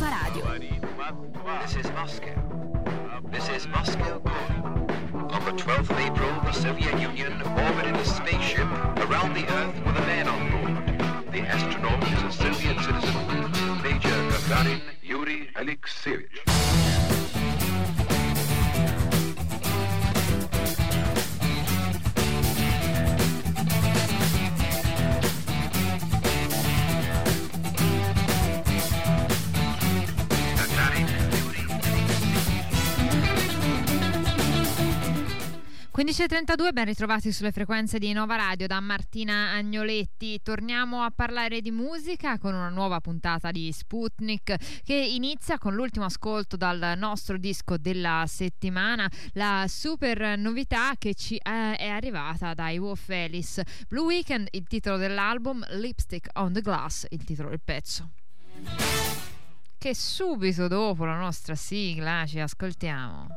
Nova Radio. This is Moscow. This is Moscow. On the 12th of April, the Soviet Union orbited a spaceship around the Earth with a man on board. The astronaut is a Soviet citizen, Major Gagarin Yuri Alexeyevich. 15.32, ben ritrovati sulle frequenze di Nova Radio da Martina Agnoletti. Torniamo a parlare di musica con una nuova puntata di Sputnik che inizia con l'ultimo ascolto dal nostro disco della settimana, la super novità che ci è, è arrivata dai Wolf Alice. Blue Weekend, il titolo dell'album, Lipstick on the Glass, il titolo del pezzo. Che subito dopo la nostra sigla ci ascoltiamo.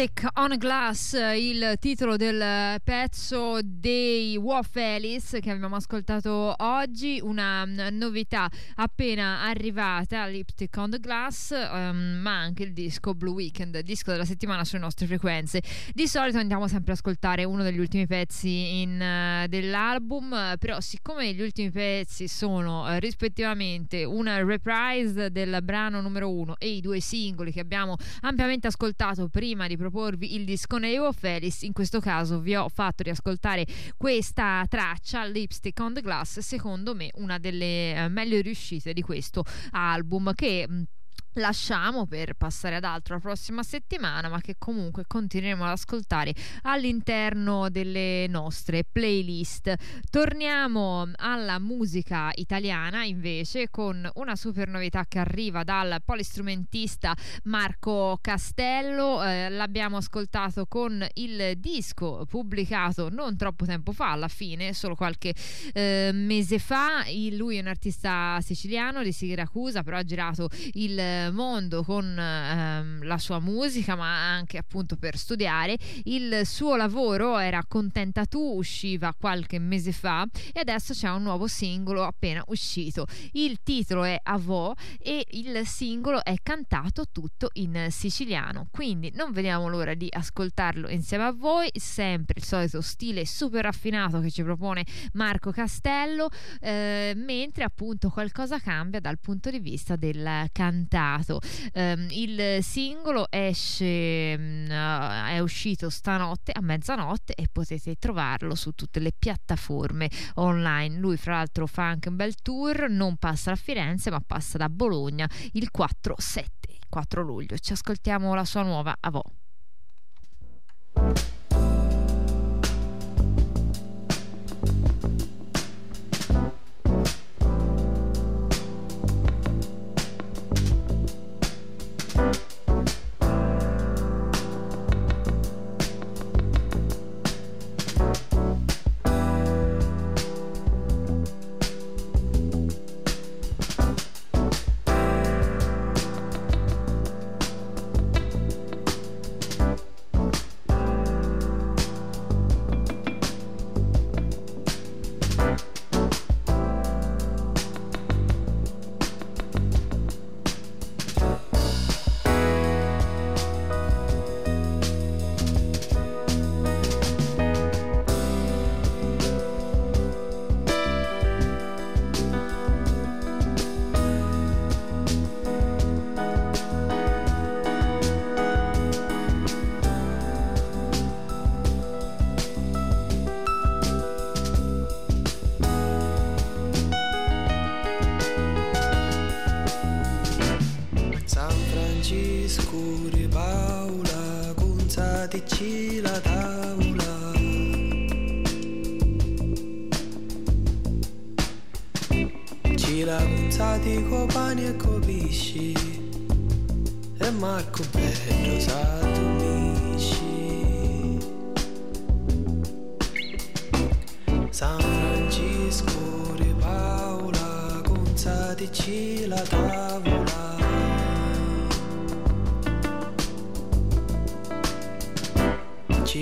Aztec On Glass, il titolo del pezzo dei Alice che abbiamo ascoltato oggi, una novità appena arrivata, Lipstick on the Glass, um, ma anche il disco Blue Weekend, disco della settimana sulle nostre frequenze. Di solito andiamo sempre a ascoltare uno degli ultimi pezzi in, uh, dell'album, però siccome gli ultimi pezzi sono uh, rispettivamente una reprise del brano numero uno e i due singoli che abbiamo ampiamente ascoltato prima di proporvi il disco Neo Felis, in questo caso vi ho fatto riascoltare questa traccia, Lipstick on the Glass, secondo me una delle eh, meglio riuscite di questo album che mh, lasciamo per passare ad altro la prossima settimana, ma che comunque continueremo ad ascoltare all'interno delle nostre playlist. Torniamo alla musica italiana invece con una super novità che arriva dal polistrumentista Marco Castello. Eh, l'abbiamo ascoltato con il disco pubblicato non troppo tempo fa, alla fine, solo qualche eh, mese fa. Il, lui è un artista siciliano di Siracusa, però ha girato il mondo con ehm, la sua musica ma anche appunto per studiare. Il suo lavoro era Contenta tu usciva qualche mese fa e adesso c'è un nuovo singolo appena uscito. Il titolo è Avò e il singolo è cantato tutto in siciliano. Quindi non vediamo l'ora di ascoltarlo insieme a voi. Sempre il solito stile super raffinato che ci propone Marco Castello eh, mentre appunto qualcosa cambia dal punto di vista del cantato Um, il singolo esce, um, è uscito stanotte a mezzanotte e potete trovarlo su tutte le piattaforme online. Lui, fra l'altro, fa anche un bel tour. Non passa da Firenze, ma passa da Bologna il 4-7, 4 luglio. Ci ascoltiamo la sua nuova Avò.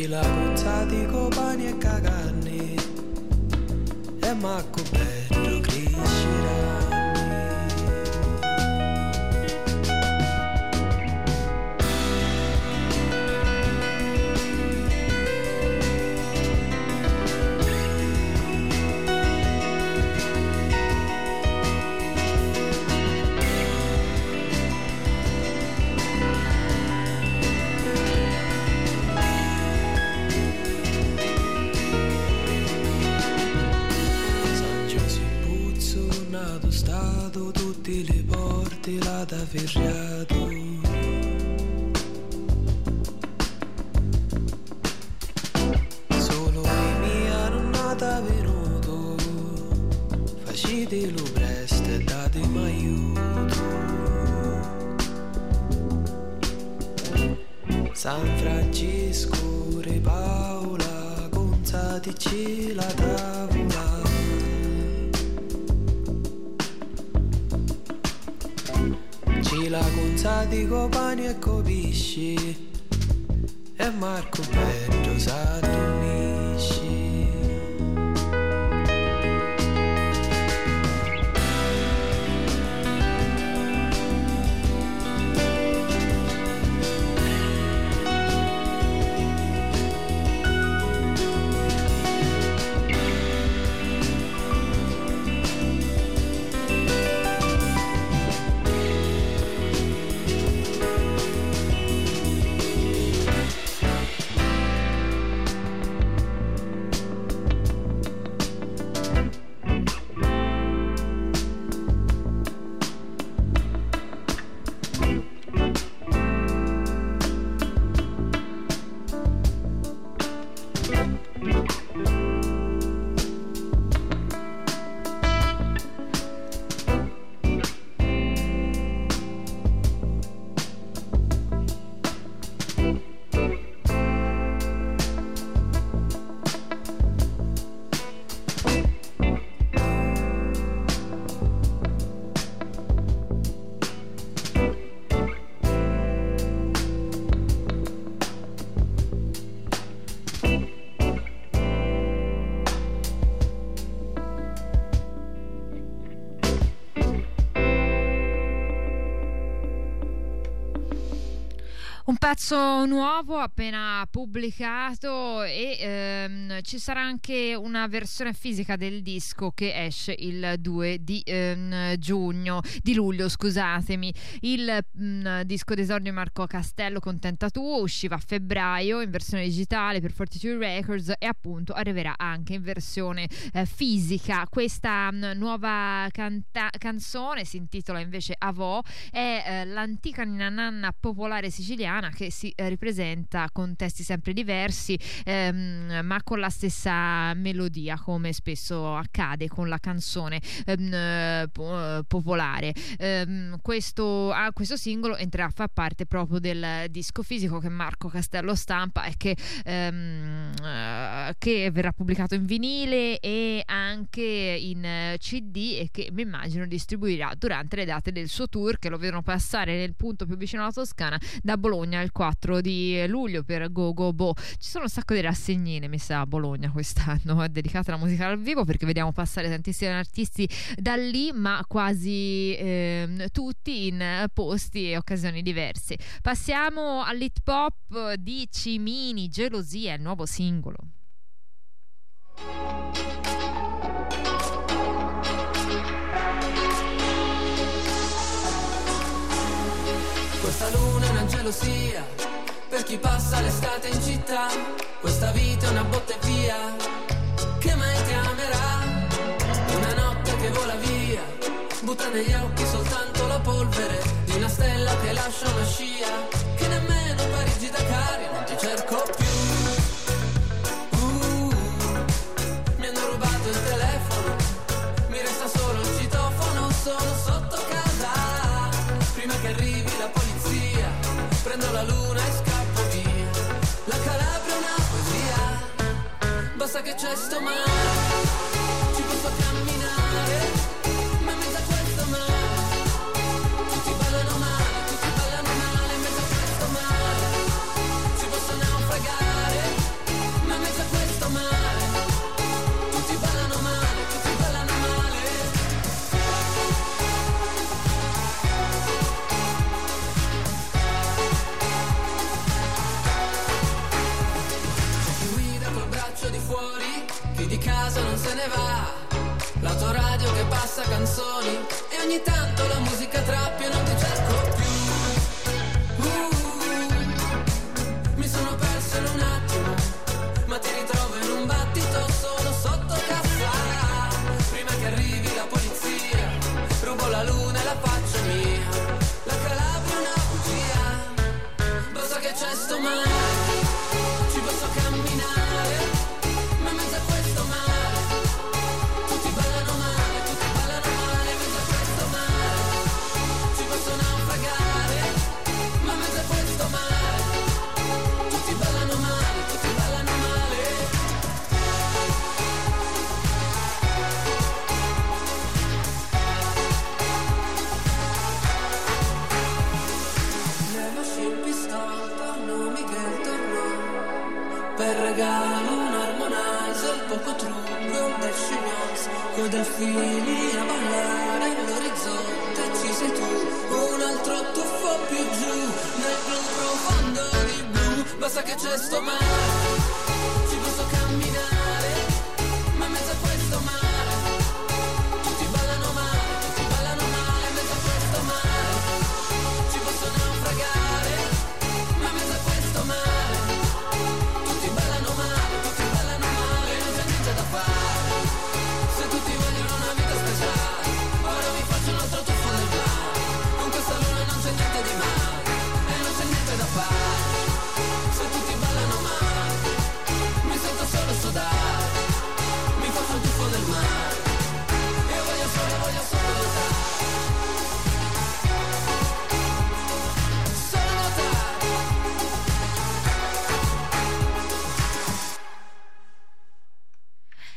La conzati con pani e caganni. E Marco bello cresceranno tutte le porte là da ferriato. Pezzo nuovo appena pubblicato e ehm, ci sarà anche una versione fisica del disco che esce il 2 di ehm, giugno, di luglio, scusatemi. Il mh, disco d'esordio di Marco Castello Contenta tu usciva a febbraio in versione digitale per Fortitude Records e appunto arriverà anche in versione eh, fisica. Questa mh, nuova canta- canzone si intitola invece Avò, è eh, l'antica ninna nanna popolare siciliana che si eh, ripresenta con testi sempre diversi ehm, ma con la stessa melodia come spesso accade con la canzone ehm, eh, po- popolare Ehm, questo, ah, questo singolo entrerà a far parte proprio del disco fisico che Marco Castello stampa e che, ehm, eh, che verrà pubblicato in vinile e anche in CD e che mi immagino distribuirà durante le date del suo tour che lo vedono passare nel punto più vicino alla Toscana da Bologna il 4 di luglio per Go Go Bo. Ci sono un sacco di rassegnine messe a Bologna quest'anno dedicate alla musica dal vivo perché vediamo passare tantissimi artisti da lì ma quasi ehm, tutti in posti e occasioni diverse. Passiamo all'hip hop di Cimini, Gelosia, il nuovo singolo. Questa luna è una gelosia per chi passa l'estate in città. Questa vita è una botte via che mai ti amerà. Una notte che vola via, butta negli occhi soltanto la polvere di una stella che lascia una scia. Che nemmeno Parigi Dakar io non ti cerco più. Basta che c'è sto mare, ci posso camminare, va. L'autoradio che passa canzoni e ogni tanto la musica trappi e non ti cerco più. Uh, mi sono perso in un attimo, ma ti ritrovo in un battito solo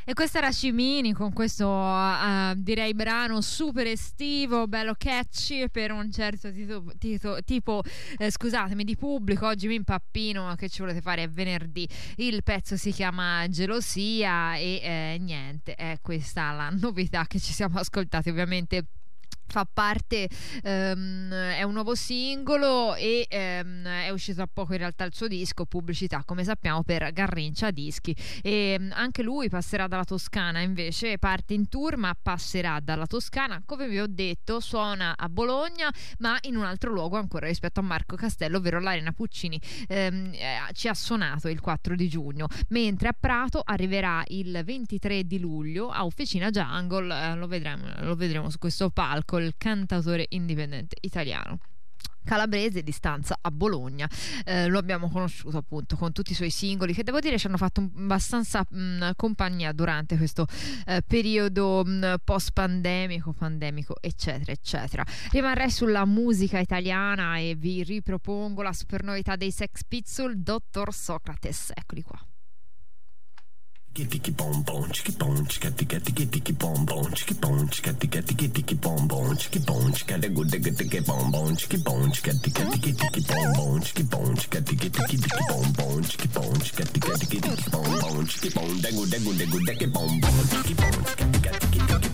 E questa era Cimini con questo uh, direi brano super estivo, bello catchy per un certo tito, tito, tipo, eh, scusatemi, di pubblico. Oggi mi impappino che ci volete fare è venerdì. Il pezzo si chiama Gelosia e eh, niente, è questa la novità che ci siamo ascoltati ovviamente fa parte, um, è un nuovo singolo e um, è uscito a poco in realtà il suo disco, pubblicità come sappiamo per Garrincia Dischi. E um, anche lui passerà dalla Toscana invece, parte in tour ma passerà dalla Toscana, come vi ho detto suona a Bologna ma in un altro luogo ancora rispetto a Marco Castello, ovvero l'Arena Puccini, eh, ci ha suonato il 4 di giugno, mentre a Prato arriverà il 23 di luglio a Officina Jungle, eh, lo, vedremo, lo vedremo su questo palco col cantautore indipendente italiano calabrese di stanza a Bologna. Eh, lo abbiamo conosciuto appunto con tutti i suoi singoli che devo dire ci hanno fatto abbastanza mh, compagnia durante questo eh, periodo mm, post pandemico, pandemico eccetera eccetera. Rimarrei sulla musica italiana e vi ripropongo la supernovità dei Sex Pizzle, Dottor Socrates, eccoli qua. Degu degu degu degu que bom bom que bom tiki tiki tiki tiki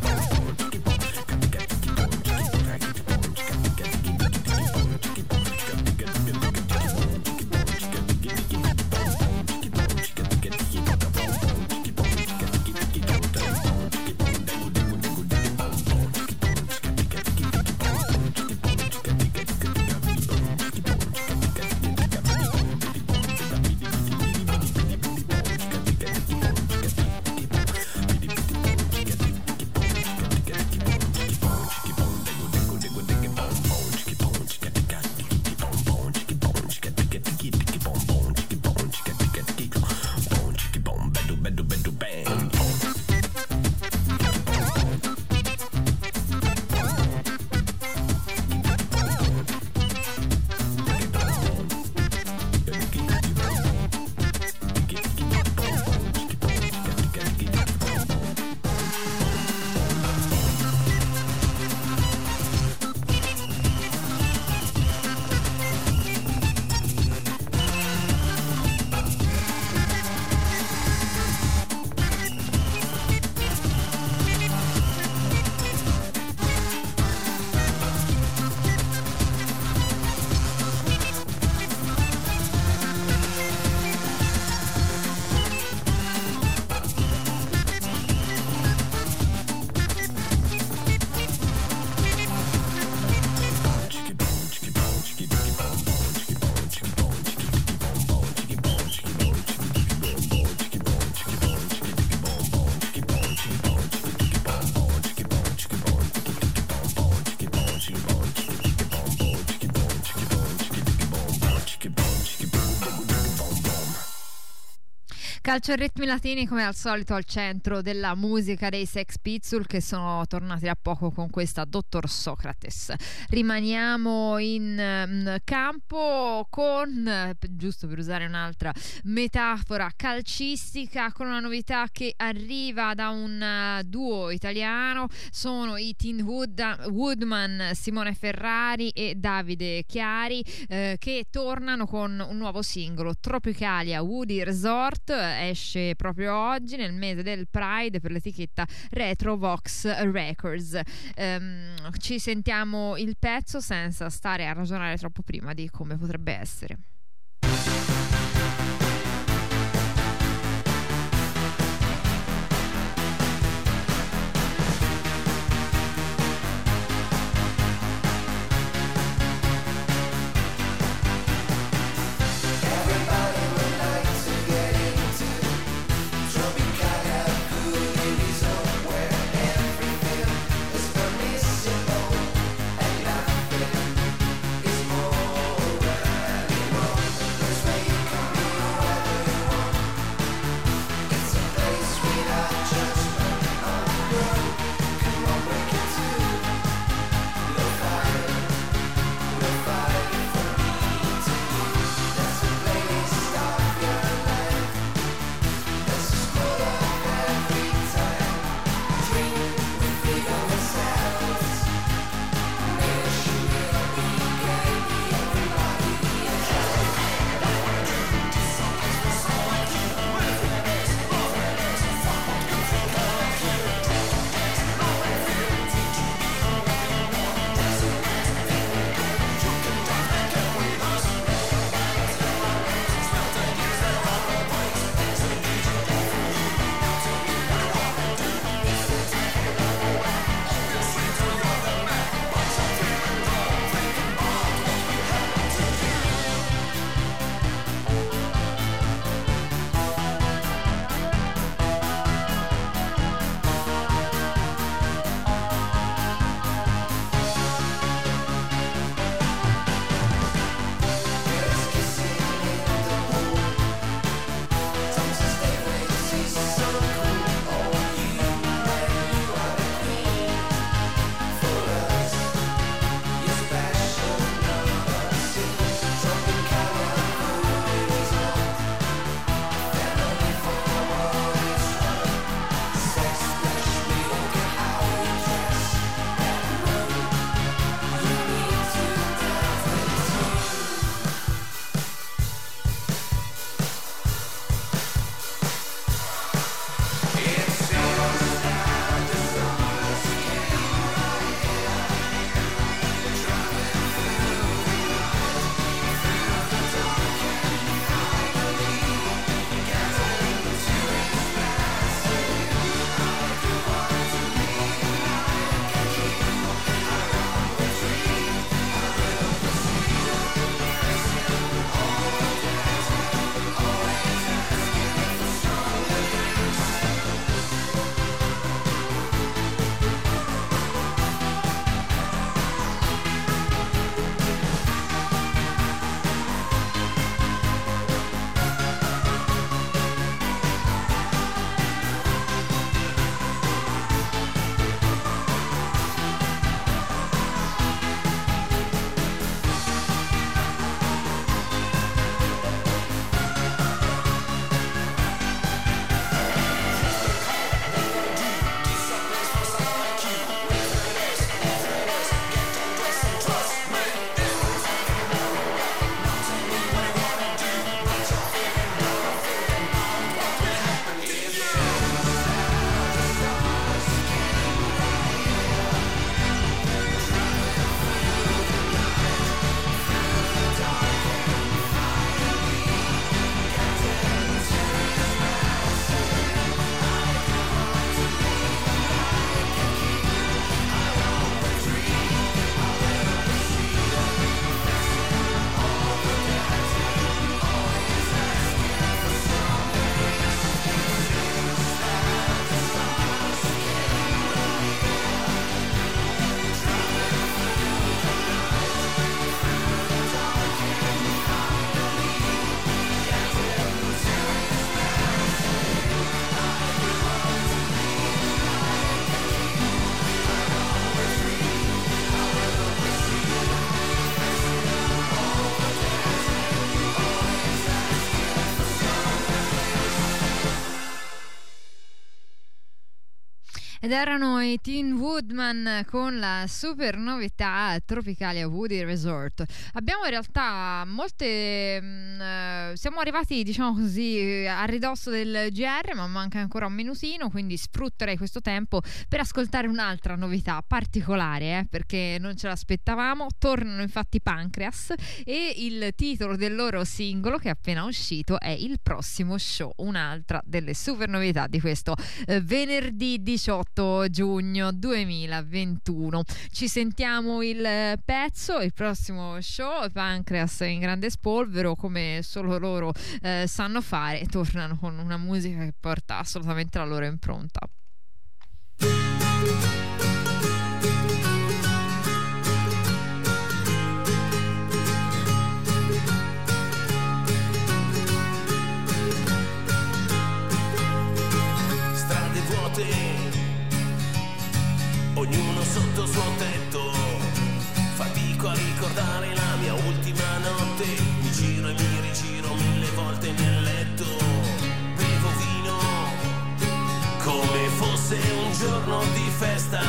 Calcio e ritmi latini come al solito al centro della musica dei Sex Pizzul che sono tornati da poco con questa Dottor Socrates. Rimaniamo in um, campo con, eh, giusto per usare un'altra metafora calcistica, con una novità che arriva da un uh, duo italiano, sono i Teen Wood- Woodman, Simone Ferrari e Davide Chiari eh, che tornano con un nuovo singolo, Tropicalia Woody Resort esce proprio oggi nel mese del Pride per l'etichetta Retro Vox Records. Ehm, ci sentiamo il pezzo senza stare a ragionare troppo prima di come potrebbe essere. Ed erano i Teen Woodman con la super novità Tropicalia Woody Resort. Abbiamo in realtà molte. mh, eh, siamo arrivati, diciamo così, a ridosso del GR, ma manca ancora un minutino, quindi sfrutterei questo tempo per ascoltare un'altra novità particolare, eh, perché non ce l'aspettavamo. Tornano infatti Pancreas e il titolo del loro singolo che è appena uscito è Il prossimo show, un'altra delle super novità di questo eh, venerdì 18 giugno 2021. Ci sentiamo il eh, pezzo, il prossimo show, Pancreas in grande spolvero come solo loro eh, sanno fare tornano con una musica che porta assolutamente la loro impronta. Il suo tetto. Fatico a ricordare la mia ultima notte, mi giro e mi rigiro mille volte nel letto. Bevo vino come fosse un giorno di festa,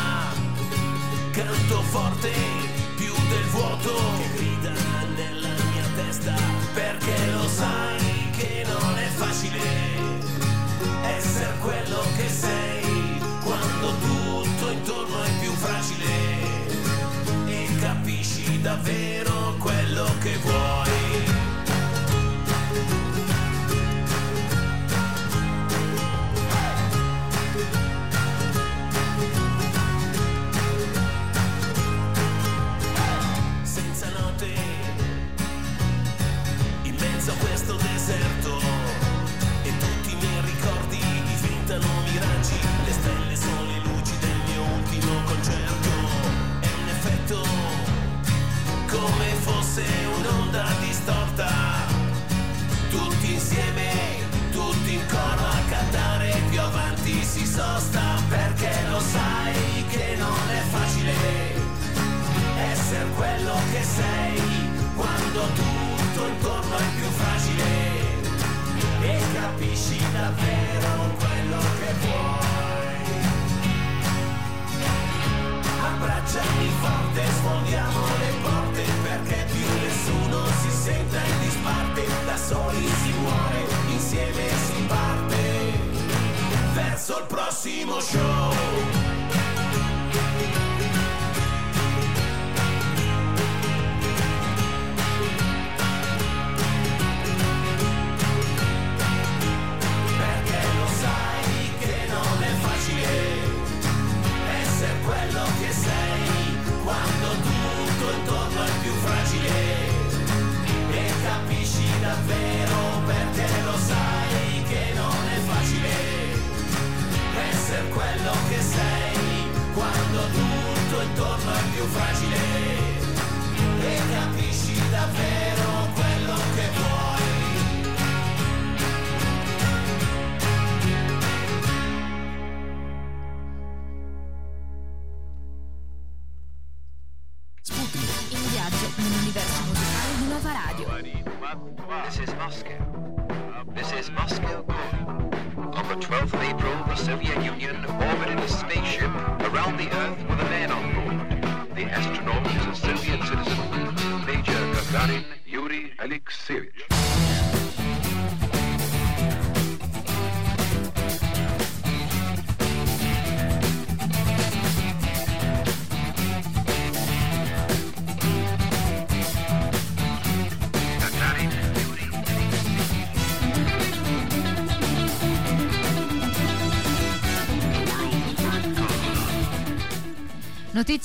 canto forte più del vuoto che grida nella mia testa, perché lo sai che non è facile essere quello che sei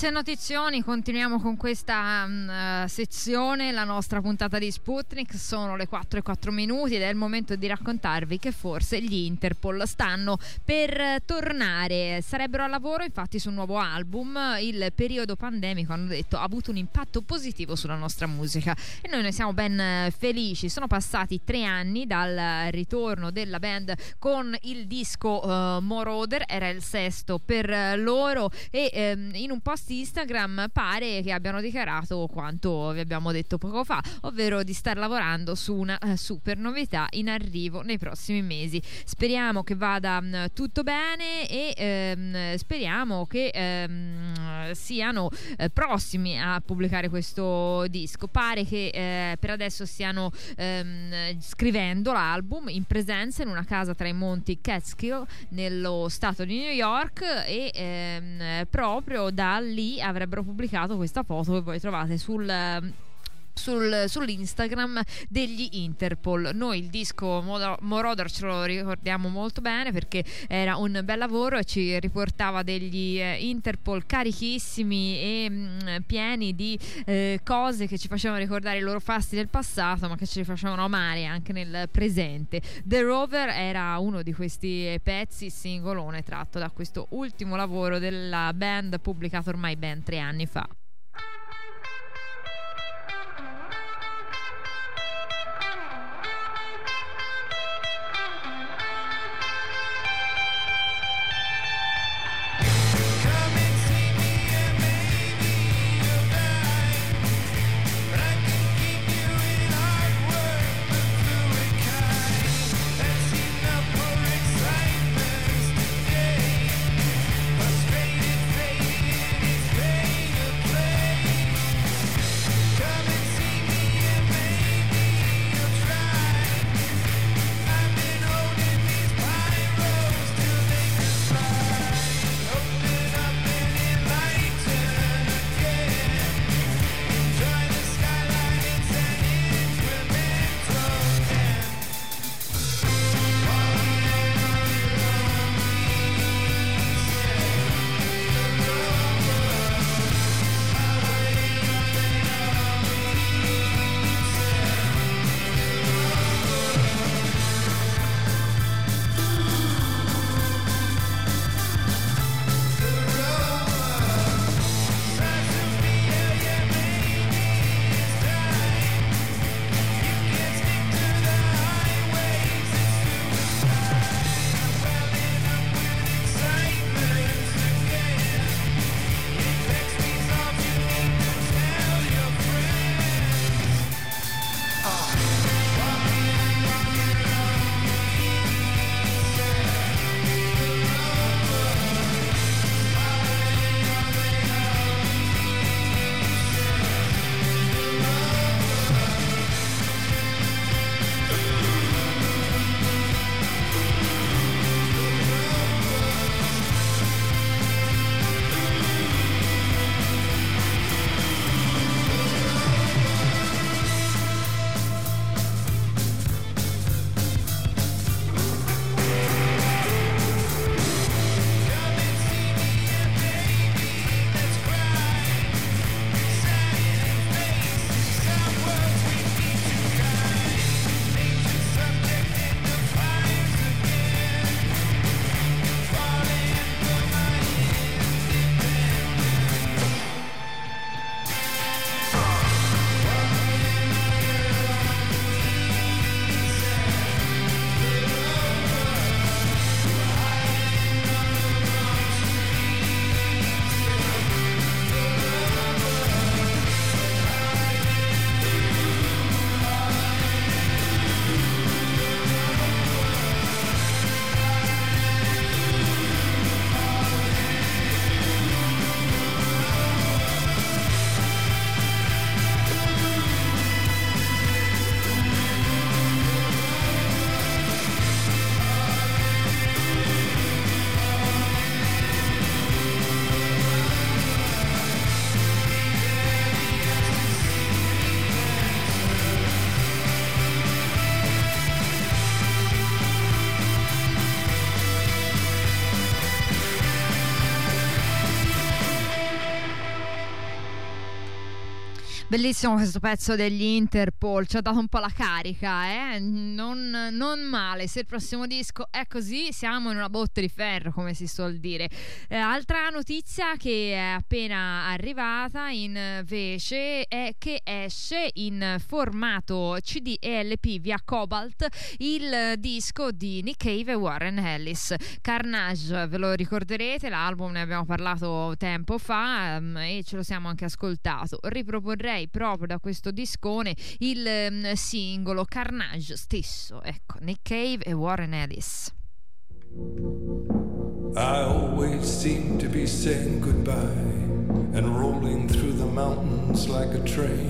Notizie e notizioni, continuiamo con questa eh, sezione, la nostra puntata di Sputnik, sono le 4 e 4 minuti ed è il momento di raccontarvi che forse gli Interpol stanno per tornare, sarebbero a lavoro infatti su un nuovo album, il periodo pandemico hanno detto ha avuto un impatto positivo sulla nostra musica. E noi ne siamo ben eh, felici, sono passati tre anni dal ritorno della band con il disco eh, Moroder, era il sesto per loro. E ehm, in un post Instagram pare che abbiano dichiarato quanto vi abbiamo detto poco fa, ovvero di star lavorando su una eh, super novità in arrivo nei prossimi mesi. Speriamo che vada mh, tutto bene e ehm, speriamo che ehm, siano eh, prossimi a pubblicare questo disco. Pare che eh, per adesso stiano ehm, scrivendo l'album in presenza in una casa tra i monti Catskill nello stato di New York e ehm, proprio da lì avrebbero pubblicato questa foto che voi trovate sul sul, sull'Instagram degli Interpol. Noi il disco Moroder ce lo ricordiamo molto bene perché era un bel lavoro e ci riportava degli eh, Interpol carichissimi e mh, pieni di eh, cose che ci facevano ricordare i loro fasti del passato ma che ci facevano amare anche nel presente. The Rover era uno di questi pezzi singolone tratto da questo ultimo lavoro della band pubblicato ormai ben tre anni fa. Bellissimo questo pezzo degli Interpol, ci ha dato un po' la carica, eh? non, non male. Se il prossimo disco è così, siamo in una botte di ferro, come si suol dire. Eh, altra notizia che è appena arrivata invece è che esce in formato CD e LP via Cobalt il disco di Nick Cave e Warren Ellis. Carnage, ve lo ricorderete, l'album ne abbiamo parlato tempo fa ehm, e ce lo siamo anche ascoltato. Riproporrei proprio da questo discone il ehm, singolo Carnage stesso, ecco, Nick Cave e Warren Ellis. I always seem to be saying goodbye and rolling through the mountains like a train.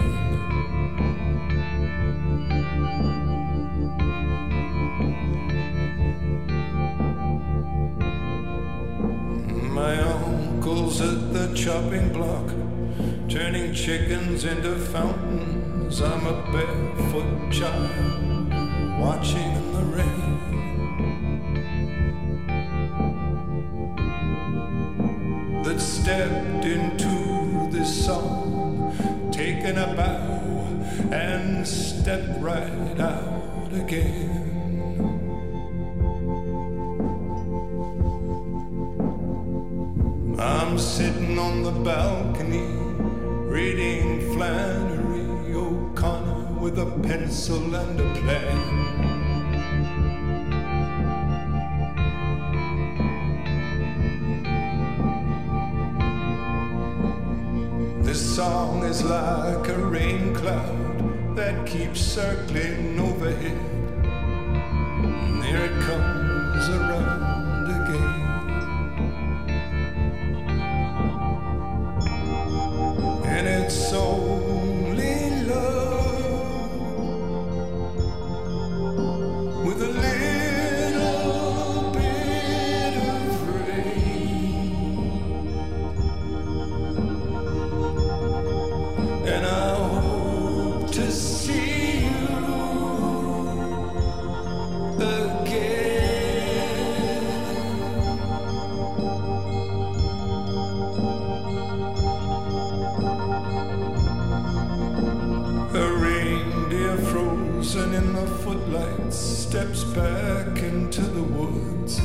My uncle's at the chopping block, turning chickens into fountains. I'm a barefoot child watching in the rain. that stepped into this song, taken a bow and stepped right out again. I'm sitting on the balcony reading Flannery O'Connor with a pencil and a plan. This song is like a rain cloud that keeps circling overhead. And here it comes steps back into the woods.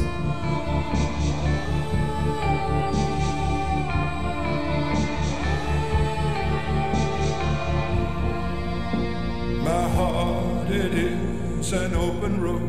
My heart, it is an open road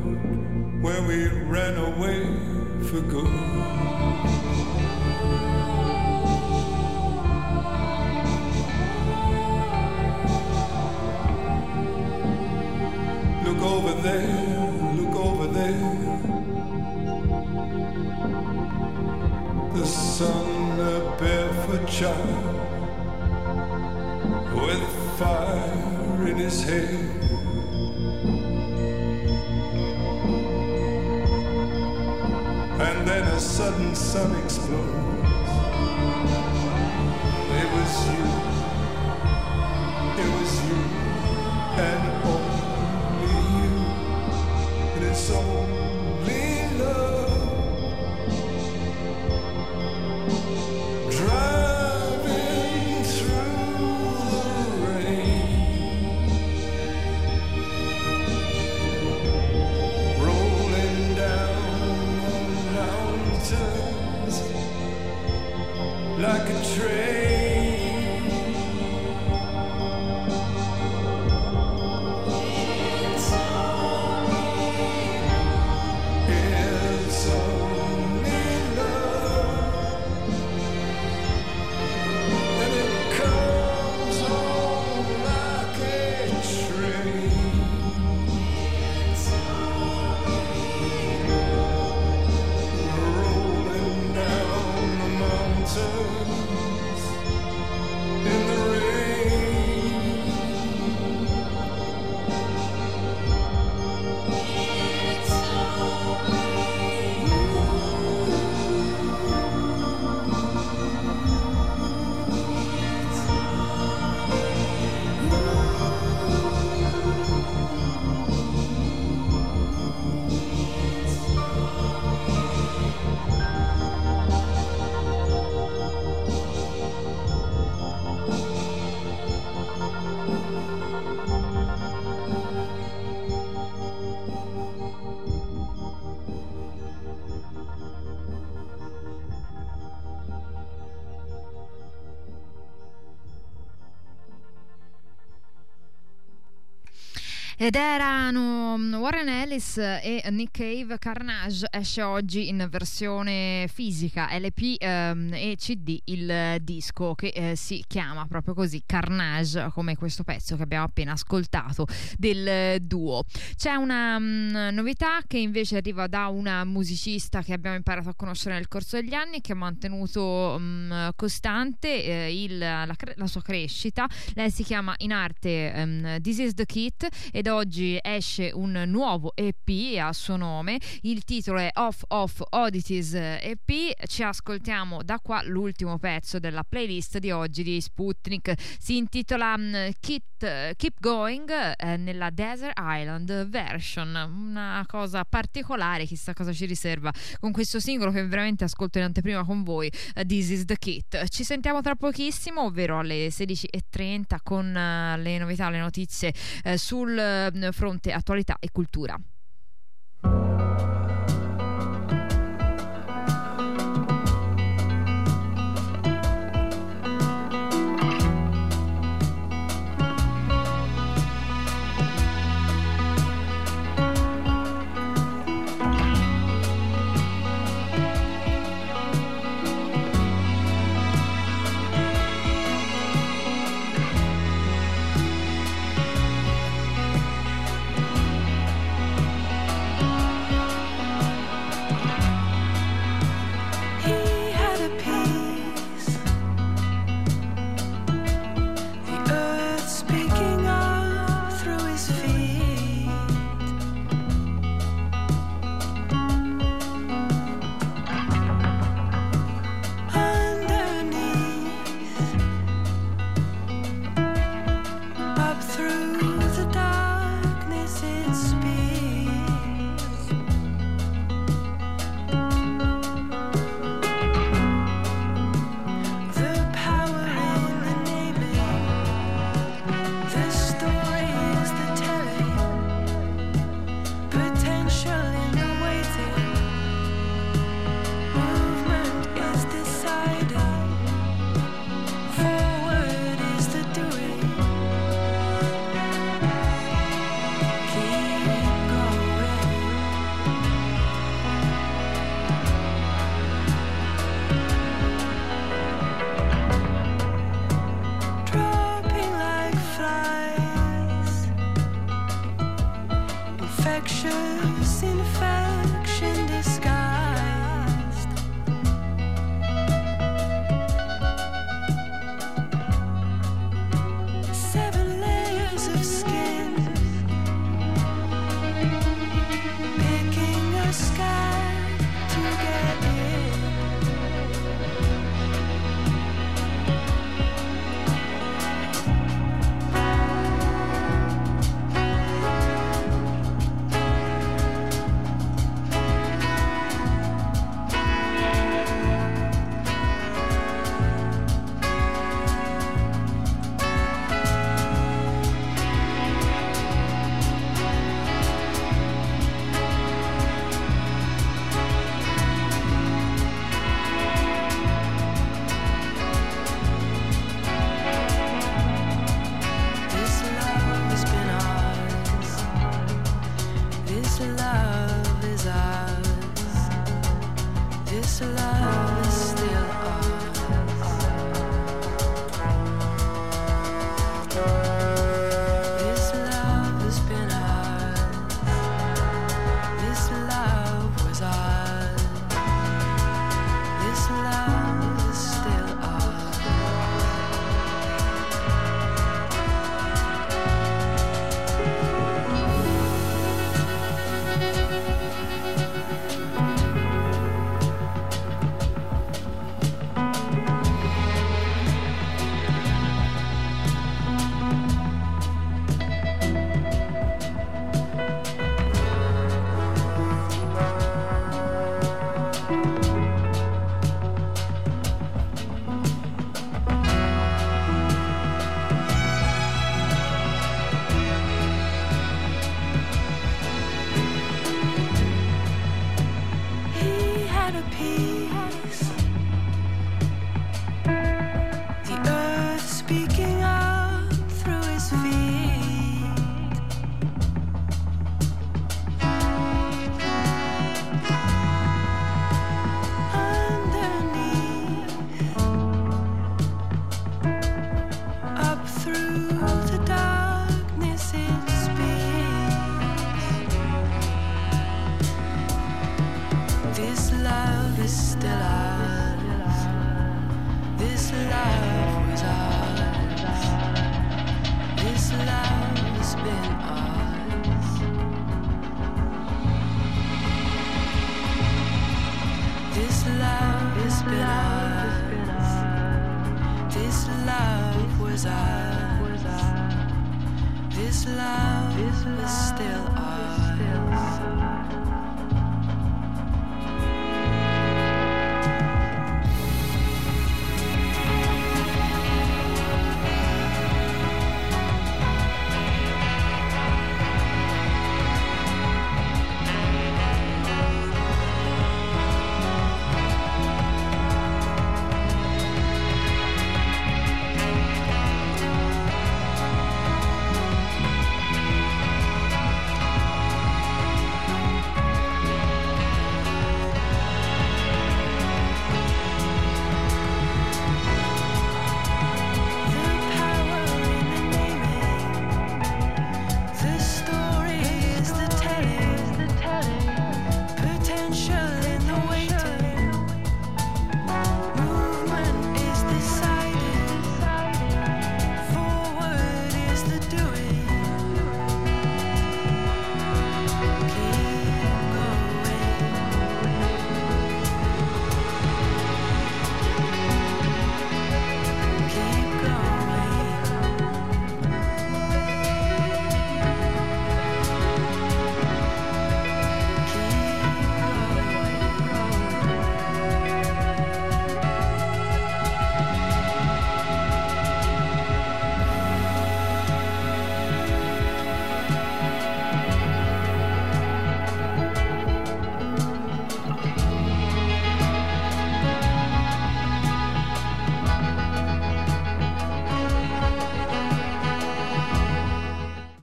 sudden sun explodes. praise. Ed erano mm, Warren Ellis e Nick Cave. Carnage esce oggi in versione fisica, LP ehm, e CD il disco che eh, si chiama proprio così Carnage, come questo pezzo che abbiamo appena ascoltato del duo. C'è una mm, novità che invece arriva da una musicista che abbiamo imparato a conoscere nel corso degli anni, che ha mantenuto mm, costante eh, il- la, la sua crescita. Lei si chiama in arte ehm, This is the Kit ed oggi esce un nuovo EP a suo nome. Il titolo è Off Off Oddities EP. Ci ascoltiamo da qua l'ultimo pezzo della playlist di oggi di Sputnik. Si intitola mm, Keep, Keep Going eh, nella Desert Island version. Una cosa particolare, chissà cosa ci riserva con questo singolo che veramente ascolto in anteprima con voi. eh, This is the Kit. Ci sentiamo tra pochissimo, ovvero alle 16.30 con eh, le novità, le notizie eh, sul eh, fronte attualità e cultura.